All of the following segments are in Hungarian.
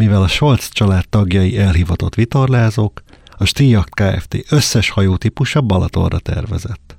mivel a Scholz család tagjai elhivatott vitorlázók, a Stíjak Kft. összes hajótípusa Balatonra tervezett.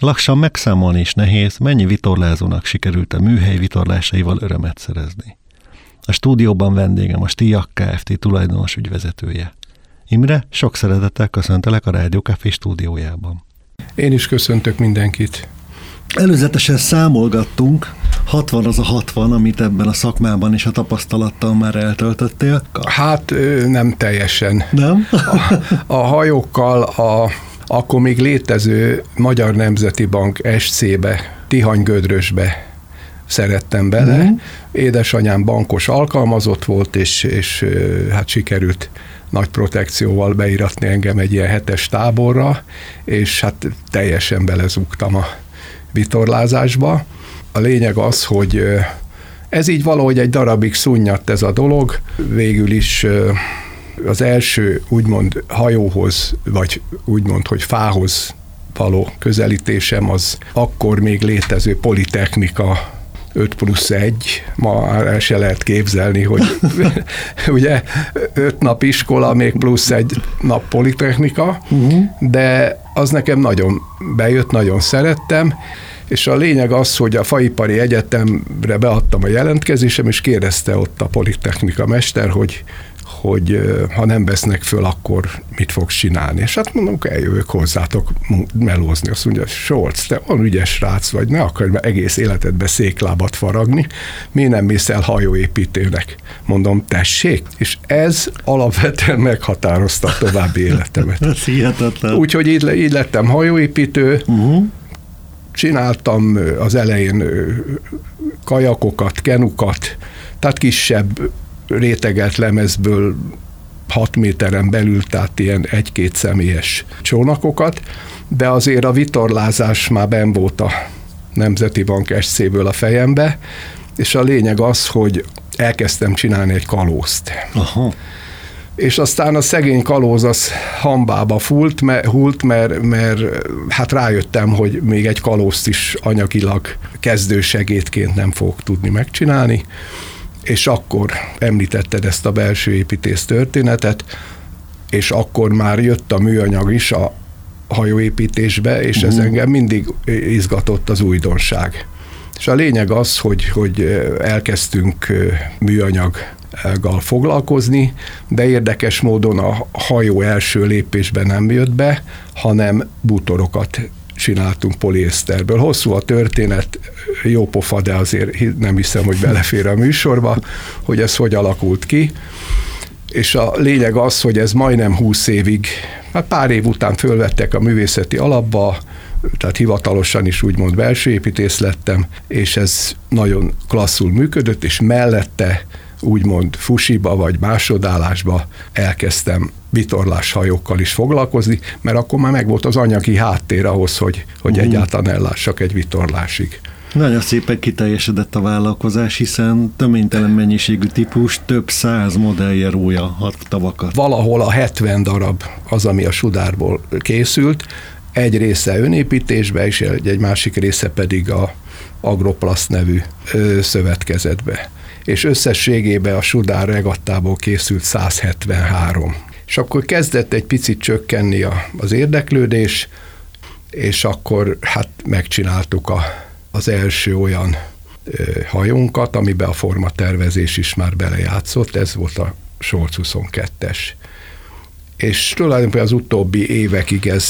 Lassan megszámolni is nehéz, mennyi vitorlázónak sikerült a műhely vitorlásaival örömet szerezni. A stúdióban vendégem a Stíjak Kft. tulajdonos ügyvezetője. Imre, sok szeretettel köszöntelek a Rádió Café stúdiójában. Én is köszöntök mindenkit. Előzetesen számolgattunk, 60 az a 60, amit ebben a szakmában és a tapasztalattal már eltöltöttél? Hát nem teljesen. Nem? A, a hajókkal a akkor még létező Magyar Nemzeti Bank SC-be, Tihany-Gödrösbe szerettem bele. Uh-huh. Édesanyám bankos alkalmazott volt, és, és hát sikerült nagy protekcióval beiratni engem egy ilyen hetes táborra, és hát teljesen belezugtam a vitorlázásba. A lényeg az, hogy ez így valahogy egy darabig szunnyadt ez a dolog, végül is az első úgymond hajóhoz, vagy úgymond, hogy fához való közelítésem az akkor még létező politechnika 5 plusz 1, ma el se lehet képzelni, hogy ugye 5 nap iskola, még plusz egy nap politechnika, uh-huh. de az nekem nagyon bejött, nagyon szerettem, és a lényeg az, hogy a Faipari Egyetemre beadtam a jelentkezésem, és kérdezte ott a politechnika mester, hogy hogy ha nem vesznek föl, akkor mit fogsz csinálni. És hát mondom, eljövök hozzátok melózni. Azt mondja, Solc, te olyan ügyes srác vagy, ne akarj már egész életedbe széklábat faragni, mi nem mész el hajóépítőnek? Mondom, tessék? És ez alapvetően meghatározta a további életemet. ez hihetetlen. Úgyhogy így, így lettem hajóépítő, uh-huh. csináltam az elején kajakokat, kenukat, tehát kisebb rétegelt lemezből 6 méteren belül, tehát ilyen egy-két személyes csónakokat, de azért a vitorlázás már ben volt a Nemzeti Bank SC-ből a fejembe, és a lényeg az, hogy elkezdtem csinálni egy kalózt. Aha. És aztán a szegény kalóz az hambába fult, mert, hult, mert, mert hát rájöttem, hogy még egy kalózt is anyagilag kezdősegédként nem fogok tudni megcsinálni, és akkor említetted ezt a belső építész történetet, és akkor már jött a műanyag is a hajóépítésbe, és ez mhm. engem mindig izgatott az újdonság. És a lényeg az, hogy, hogy elkezdtünk műanyaggal foglalkozni, de érdekes módon a hajó első lépésben nem jött be, hanem bútorokat csináltunk poliészterből. Hosszú a történet, jó pofa, de azért nem hiszem, hogy belefér a műsorba, hogy ez hogy alakult ki. És a lényeg az, hogy ez majdnem 20 évig, hát pár év után fölvettek a művészeti alapba, tehát hivatalosan is úgymond belső építész lettem, és ez nagyon klasszul működött, és mellette úgymond fusiba vagy másodállásba elkezdtem vitorlás hajókkal is foglalkozni, mert akkor már megvolt az anyagi háttér ahhoz, hogy, hogy uh-huh. egyáltalán ellássak egy vitorlásig. Nagyon szépen kiteljesedett a vállalkozás, hiszen töménytelen mennyiségű típus több száz modellje rója a tavakat. Valahol a 70 darab az, ami a sudárból készült, egy része önépítésbe, és egy, egy másik része pedig a Agroplast nevű ö, szövetkezetbe. És összességében a Sudár regattából készült 173 és akkor kezdett egy picit csökkenni a, az érdeklődés, és akkor hát megcsináltuk a, az első olyan ö, hajónkat, amiben a formatervezés is már belejátszott, ez volt a Solc 22-es és tulajdonképpen az utóbbi évekig ez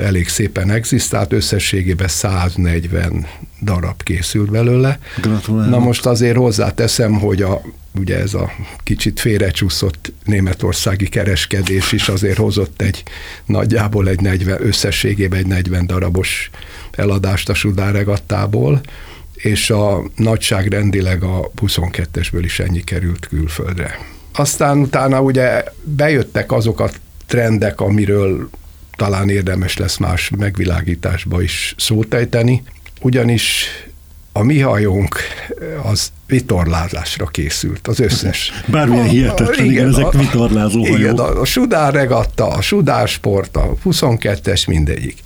elég szépen egzisztált, összességében 140 darab készült belőle. Gratulálok. Na most azért hozzáteszem, hogy a, ugye ez a kicsit félrecsúszott németországi kereskedés is azért hozott egy nagyjából egy 40, összességében egy 40 darabos eladást a sudáregattából, és a nagyságrendileg a 22-esből is ennyi került külföldre. Aztán utána ugye bejöttek azok a trendek, amiről talán érdemes lesz más megvilágításba is szótejteni, ugyanis a mi hajónk az vitorlázásra készült, az összes. Bármilyen hihetetlen, igen, igen, ezek a, vitorlázó hajók. Igen, a, a Sudár regatta, a Sudár sport, a 22-es mindegyik.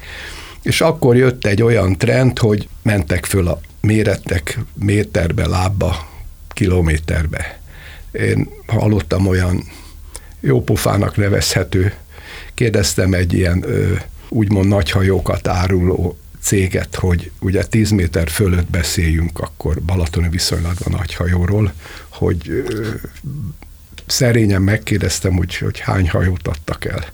És akkor jött egy olyan trend, hogy mentek föl a méretek méterbe, lábba, kilométerbe Én hallottam olyan jópofának nevezhető, kérdeztem egy ilyen úgymond nagyhajókat áruló céget, hogy ugye 10 méter fölött beszéljünk akkor balatoni viszonylatban nagyhajóról, hogy szerényen megkérdeztem, hogy, hogy hány hajót adtak el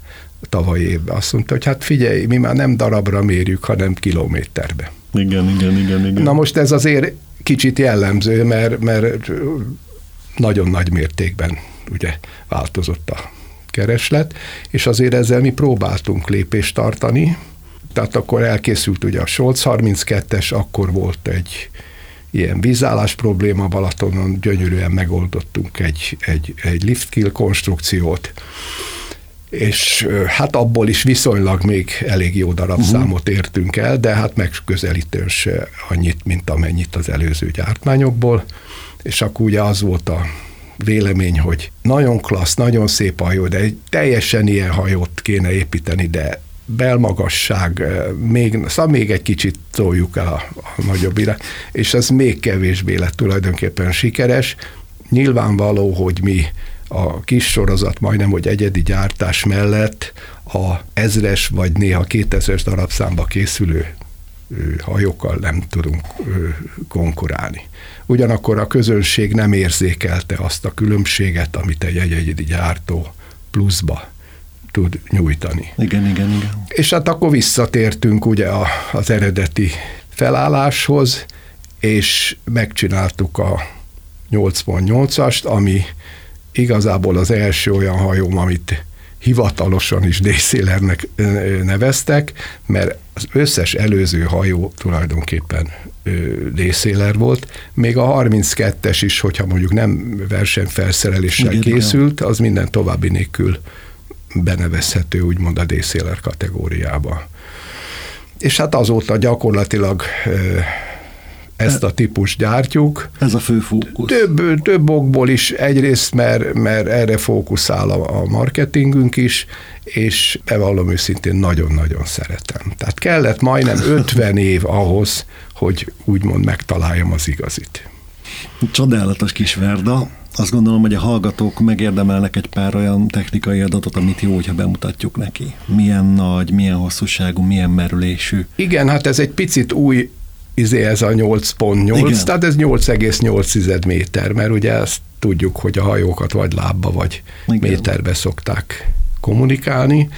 tavaly évben. Azt mondta, hogy hát figyelj, mi már nem darabra mérjük, hanem kilométerbe. Igen, igen, igen, igen. Na most ez azért kicsit jellemző, mert, mert nagyon nagy mértékben ugye változott a kereslet, és azért ezzel mi próbáltunk lépést tartani, tehát akkor elkészült ugye a Scholz 32-es, akkor volt egy ilyen vízállás probléma Balatonon, gyönyörűen megoldottunk egy, egy, egy liftkill konstrukciót, és hát abból is viszonylag még elég jó darabszámot uh-huh. értünk el, de hát megközelítően se annyit, mint amennyit az előző gyártmányokból, és akkor ugye az volt a vélemény, hogy nagyon klassz, nagyon szép hajó, de egy teljesen ilyen hajót kéne építeni, de belmagasság, még, szóval még egy kicsit toljuk el a, a nagyobb irány, és ez még kevésbé lett tulajdonképpen sikeres. Nyilvánvaló, hogy mi a kis sorozat majdnem, hogy egyedi gyártás mellett a ezres vagy néha kétezres darabszámba készülő hajókkal nem tudunk konkurálni. Ugyanakkor a közönség nem érzékelte azt a különbséget, amit egy egyedi gyártó pluszba tud nyújtani. Igen, igen, igen. És hát akkor visszatértünk ugye a, az eredeti felálláshoz, és megcsináltuk a 8.8-ast, ami igazából az első olyan hajóm, amit hivatalosan is Dészélernek neveztek, mert az összes előző hajó tulajdonképpen Dészéler volt. Még a 32-es is, hogyha mondjuk nem versenyfelszereléssel készült, az minden további nélkül benevezhető úgymond a Dészéler kategóriába. És hát azóta gyakorlatilag ezt a típus gyártjuk. Ez a fő fókusz. Több, több okból is, egyrészt, mert, mert erre fókuszál a, a marketingünk is, és bevallom őszintén nagyon-nagyon szeretem. Tehát kellett majdnem 50 év ahhoz, hogy úgymond megtaláljam az igazit. Csodálatos kis Verda. Azt gondolom, hogy a hallgatók megérdemelnek egy pár olyan technikai adatot, amit jó, hogyha bemutatjuk neki. Milyen nagy, milyen hosszúságú, milyen merülésű. Igen, hát ez egy picit új izé ez a 8.8, tehát ez 8,8 méter, mert ugye ezt tudjuk, hogy a hajókat vagy lábba, vagy Igen. méterbe szokták kommunikálni.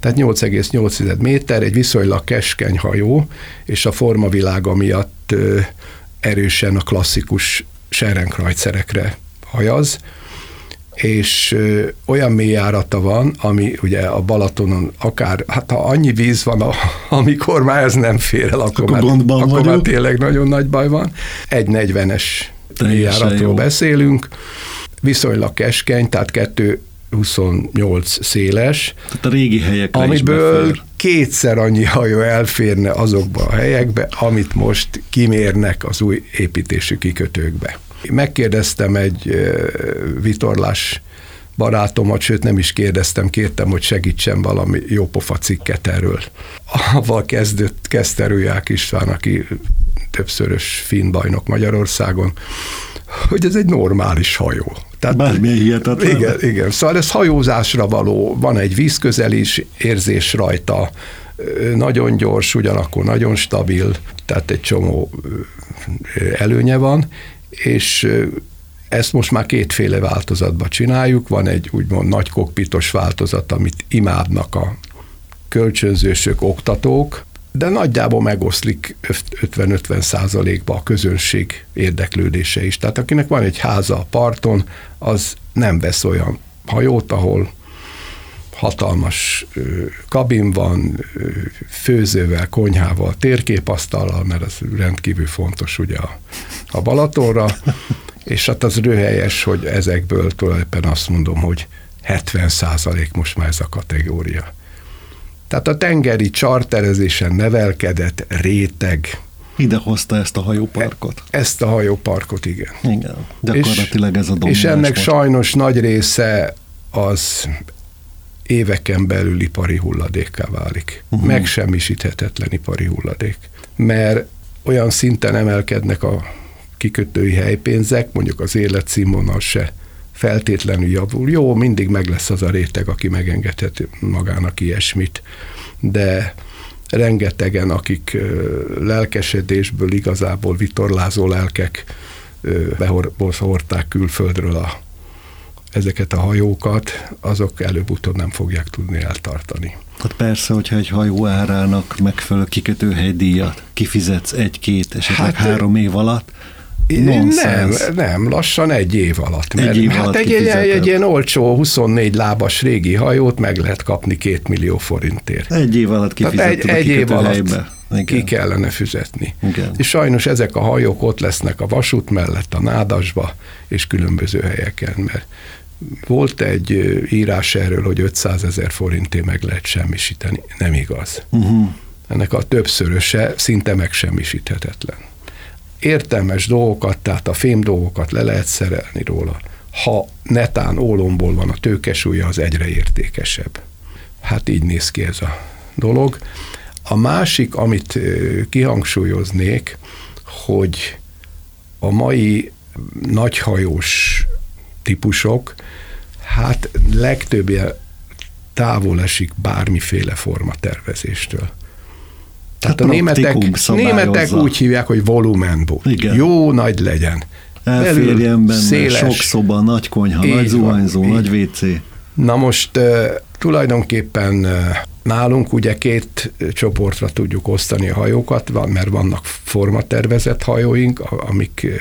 Tehát 8,8 méter, egy viszonylag keskeny hajó, és a formavilága miatt erősen a klasszikus serenkrajcerekre hajaz, és olyan mély járata van, ami ugye a Balatonon akár, hát ha annyi víz van, a, amikor már ez nem fér el, akkor, akkor, már, akkor már tényleg nagyon nagy baj van. Egy 40-es mélyjáratról beszélünk, viszonylag keskeny, tehát kettő 28 széles. Tehát a régi helyek Amiből kétszer annyi hajó elférne azokba a helyekbe, amit most kimérnek az új építésű kikötőkbe. Megkérdeztem egy vitorlás barátomat, sőt nem is kérdeztem, kértem, hogy segítsen valami jópofa cikket erről. Avval kezdett, kezdte Rüják István, aki többszörös finn bajnok Magyarországon, hogy ez egy normális hajó. Tehát, Bármilyen hihetetlen. Igen, igen, szóval ez hajózásra való, van egy vízközelés érzés rajta, nagyon gyors, ugyanakkor nagyon stabil, tehát egy csomó előnye van, és ezt most már kétféle változatban csináljuk. Van egy úgymond nagy kokpitos változat, amit imádnak a kölcsönzősök, oktatók, de nagyjából megoszlik 50-50 százalékba a közönség érdeklődése is. Tehát akinek van egy háza a parton, az nem vesz olyan hajót, ahol hatalmas kabin van, főzővel, konyhával, térképasztallal, mert az rendkívül fontos ugye a, a Balatonra, és hát az röhelyes, hogy ezekből tulajdonképpen azt mondom, hogy 70 százalék most már ez a kategória. Tehát a tengeri charterezésen nevelkedett réteg ide hozta ezt a hajóparkot. E, ezt a hajóparkot, igen. Igen, gyakorlatilag és, ez a domináns. És ennek most. sajnos nagy része az éveken belül ipari hulladékká válik. Uh-huh. Megsemmisíthetetlen ipari hulladék. Mert olyan szinten emelkednek a kikötői helypénzek, mondjuk az életszínvonal se feltétlenül javul. Jó, mindig meg lesz az a réteg, aki megengedhet magának ilyesmit, de rengetegen, akik lelkesedésből igazából vitorlázó lelkek behordták külföldről a, ezeket a hajókat, azok előbb-utóbb nem fogják tudni eltartani. Hát persze, hogyha egy hajó árának megfelelő kikötőhelydíjat kifizetsz egy-két, esetleg hát, három év alatt, Nem, nem, lassan egy év alatt. Mert, egy év hát alatt egy, egy, egy ilyen olcsó 24 lábas régi hajót meg lehet kapni két millió forintért. Egy év alatt kifizetted egy, egy év alatt Igen. ki kellene fizetni. Igen. És sajnos ezek a hajók ott lesznek a vasút mellett, a nádasba, és különböző helyeken, mert volt egy írás erről, hogy 500 ezer forintért meg lehet semmisíteni. Nem igaz. Uh-huh. Ennek a többszöröse szinte megsemmisíthetetlen. Értelmes dolgokat, tehát a fém dolgokat le lehet szerelni róla. Ha netán ólomból van a tőkesúlya, az egyre értékesebb. Hát így néz ki ez a dolog. A másik, amit kihangsúlyoznék, hogy a mai nagyhajós típusok, hát legtöbbje távol esik bármiféle forma tervezéstől. Tehát hát a németek, németek úgy hívják, hogy volumenboot. Igen. Jó nagy legyen. Elférjen benne, széles. sok szoba, nagy konyha, így nagy zuhanyzó, van, nagy WC. Na most uh, tulajdonképpen uh, nálunk ugye két csoportra tudjuk osztani a hajókat, mert vannak formatervezett hajóink, amik uh,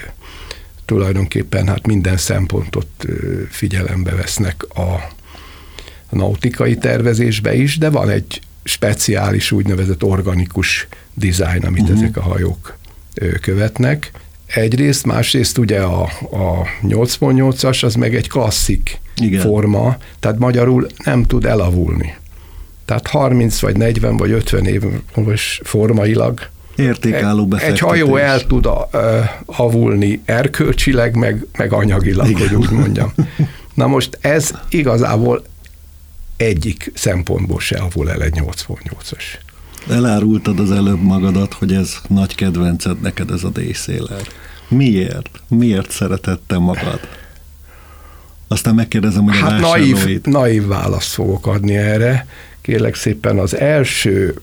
tulajdonképpen hát minden szempontot figyelembe vesznek a nautikai tervezésbe is, de van egy speciális úgynevezett organikus dizájn, amit uh-huh. ezek a hajók követnek. Egyrészt, másrészt ugye a, a 8.8-as az meg egy klasszik Igen. forma, tehát magyarul nem tud elavulni. Tehát 30 vagy 40 vagy 50 éves formailag Értékálló befektetés. Egy hajó el tud a, uh, avulni erkölcsileg, meg, meg anyagilag, Igen. hogy úgy mondjam. Na most ez igazából egyik szempontból se avul el egy 88-as. Elárultad az előbb magadat, hogy ez nagy kedvenced neked ez a díszéler. Miért? Miért szeretette magad? Aztán megkérdezem, hogy hát a naív, naív választ fogok adni erre kérlek szépen az első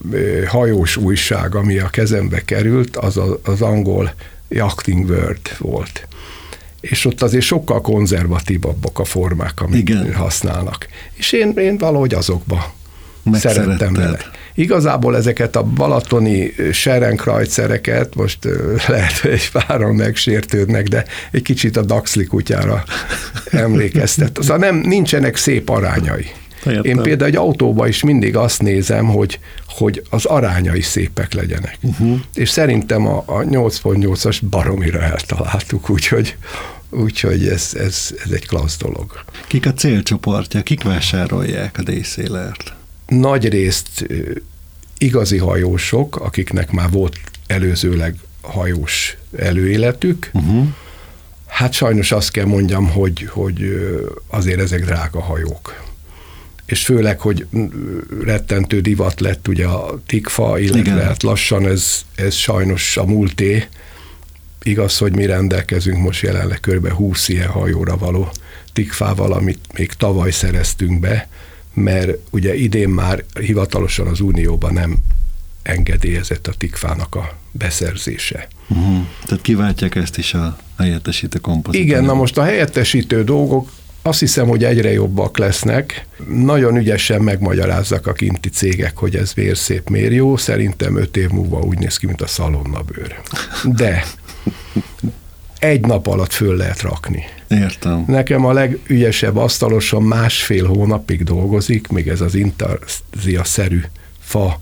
hajós újság, ami a kezembe került, az az angol Yachting World volt. És ott azért sokkal konzervatívabbak a formák, amit Igen. használnak. És én, én valahogy azokba szerettem vele. Igazából ezeket a balatoni serenkrajcereket, most lehet, hogy egy páron megsértődnek, de egy kicsit a Daxli kutyára emlékeztet. Szóval nem, nincsenek szép arányai. Értem. Én például egy autóban is mindig azt nézem, hogy, hogy az arányai szépek legyenek. Uh-huh. És szerintem a, a 8.8-as baromira eltaláltuk, úgyhogy Úgyhogy ez, ez, ez egy klassz dolog. Kik a célcsoportja, kik vásárolják a díszélert? Nagy részt igazi hajósok, akiknek már volt előzőleg hajós előéletük. Uh-huh. Hát sajnos azt kell mondjam, hogy, hogy azért ezek drága hajók és főleg, hogy rettentő divat lett ugye a tikfa, illetve hát lassan ez, ez sajnos a múlté. Igaz, hogy mi rendelkezünk most jelenleg kb. 20 ilyen hajóra való tikfával, amit még tavaly szereztünk be, mert ugye idén már hivatalosan az Unióban nem engedélyezett a tikfának a beszerzése. Uh-huh. Tehát kiváltják ezt is a helyettesítő kompozitort. Igen, na most a helyettesítő dolgok azt hiszem, hogy egyre jobbak lesznek. Nagyon ügyesen megmagyarázzak a kinti cégek, hogy ez miért szép, miért jó. Szerintem öt év múlva úgy néz ki, mint a szalonnabőr. De egy nap alatt föl lehet rakni. Értem. Nekem a legügyesebb asztalosom másfél hónapig dolgozik, még ez az intarzia-szerű fa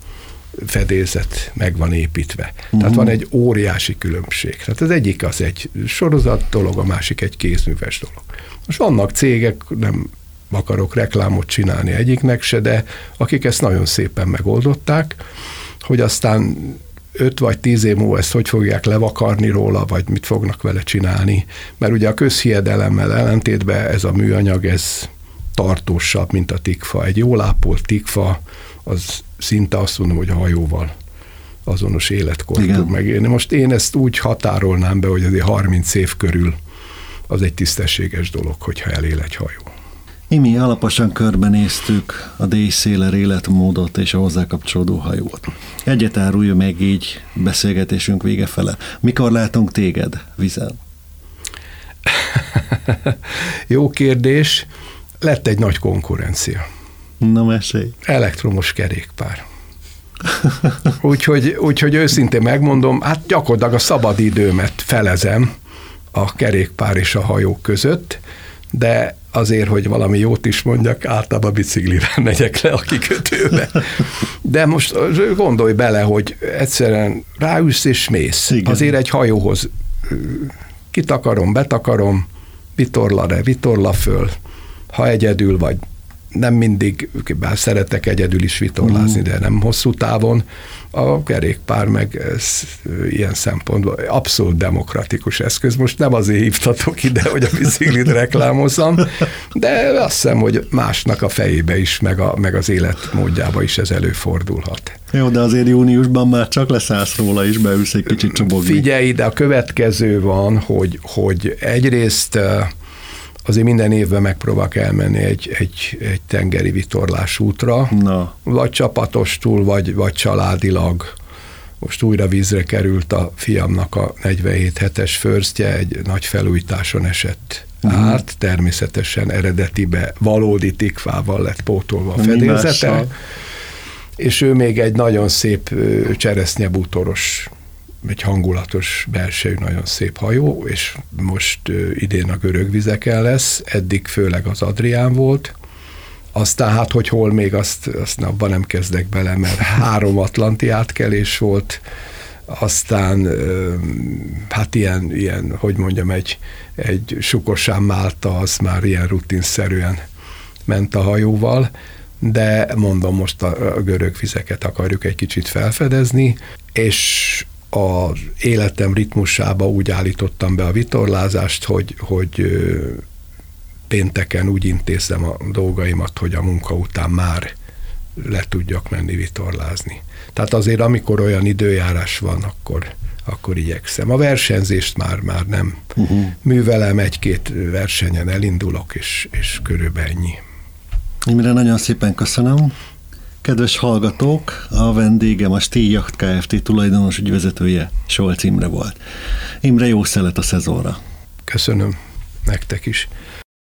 fedélzet meg van építve. Uh-huh. Tehát van egy óriási különbség. Tehát az egyik az egy sorozat dolog, a másik egy kézműves dolog. Most vannak cégek, nem akarok reklámot csinálni egyiknek se, de akik ezt nagyon szépen megoldották, hogy aztán öt vagy tíz év múlva ezt hogy fogják levakarni róla, vagy mit fognak vele csinálni. Mert ugye a közhiedelemmel ellentétben ez a műanyag, ez tartósabb, mint a tikfa. Egy jól ápolt tikfa, az szinte azt mondom, hogy a hajóval azonos életkor tud megélni. Most én ezt úgy határolnám be, hogy azért 30 év körül az egy tisztességes dolog, hogyha elél egy hajó. Mi alaposan körbenéztük a díjszéler életmódot és a hozzá kapcsolódó hajót. Egyet árulja meg így beszélgetésünk vége fele. Mikor látunk téged vizen? Jó kérdés. Lett egy nagy konkurencia. Na mesélj. Elektromos kerékpár. úgyhogy, úgyhogy őszintén megmondom, hát gyakorlatilag a szabadidőmet felezem a kerékpár és a hajó között, de azért, hogy valami jót is mondjak, általában biciklire megyek le a kikötőbe. De most gondolj bele, hogy egyszerűen ráülsz és mész. Igen. Azért egy hajóhoz kitakarom, betakarom, vitorla re, vitorla föl, ha egyedül vagy, nem mindig, bár szeretek egyedül is vitorlázni, mm. de nem hosszú távon, a kerékpár meg ez ilyen szempontból abszolút demokratikus eszköz. Most nem azért hívtatok ide, hogy a biciklit reklámozzam, de azt hiszem, hogy másnak a fejébe is, meg, a, meg az életmódjába is ez előfordulhat. Jó, de azért júniusban már csak leszállsz róla, és beülsz egy kicsit csobogni. Figyelj, de a következő van, hogy, hogy egyrészt azért minden évben megpróbálok elmenni egy, egy, egy tengeri vitorlás útra, Na. vagy csapatostul, vagy, vagy családilag. Most újra vízre került a fiamnak a 47 hetes förstje, egy nagy felújításon esett uh-huh. át, természetesen eredetibe valódi tikvával lett pótolva a fedélzete, és ő még egy nagyon szép cseresznyebútoros egy hangulatos belső, nagyon szép hajó, és most idén a görög vizeken lesz, eddig főleg az Adrián volt, aztán hát, hogy hol még, azt, azt abban nem kezdek bele, mert három atlanti átkelés volt, aztán hát ilyen, ilyen hogy mondjam, egy, egy sukosán Málta, az már ilyen rutinszerűen ment a hajóval, de mondom, most a, görög vizeket akarjuk egy kicsit felfedezni, és az életem ritmusába úgy állítottam be a vitorlázást, hogy, hogy pénteken úgy intézem a dolgaimat, hogy a munka után már le tudjak menni vitorlázni. Tehát azért, amikor olyan időjárás van, akkor, akkor igyekszem. A versenyzést már, már nem uh-huh. művelem, egy-két versenyen elindulok, és, és körülbelül ennyi. Imre, nagyon szépen köszönöm. Kedves hallgatók, a vendégem a Stíjacht Kft. tulajdonos ügyvezetője Solc Imre volt. Imre, jó szelet a szezonra! Köszönöm, nektek is.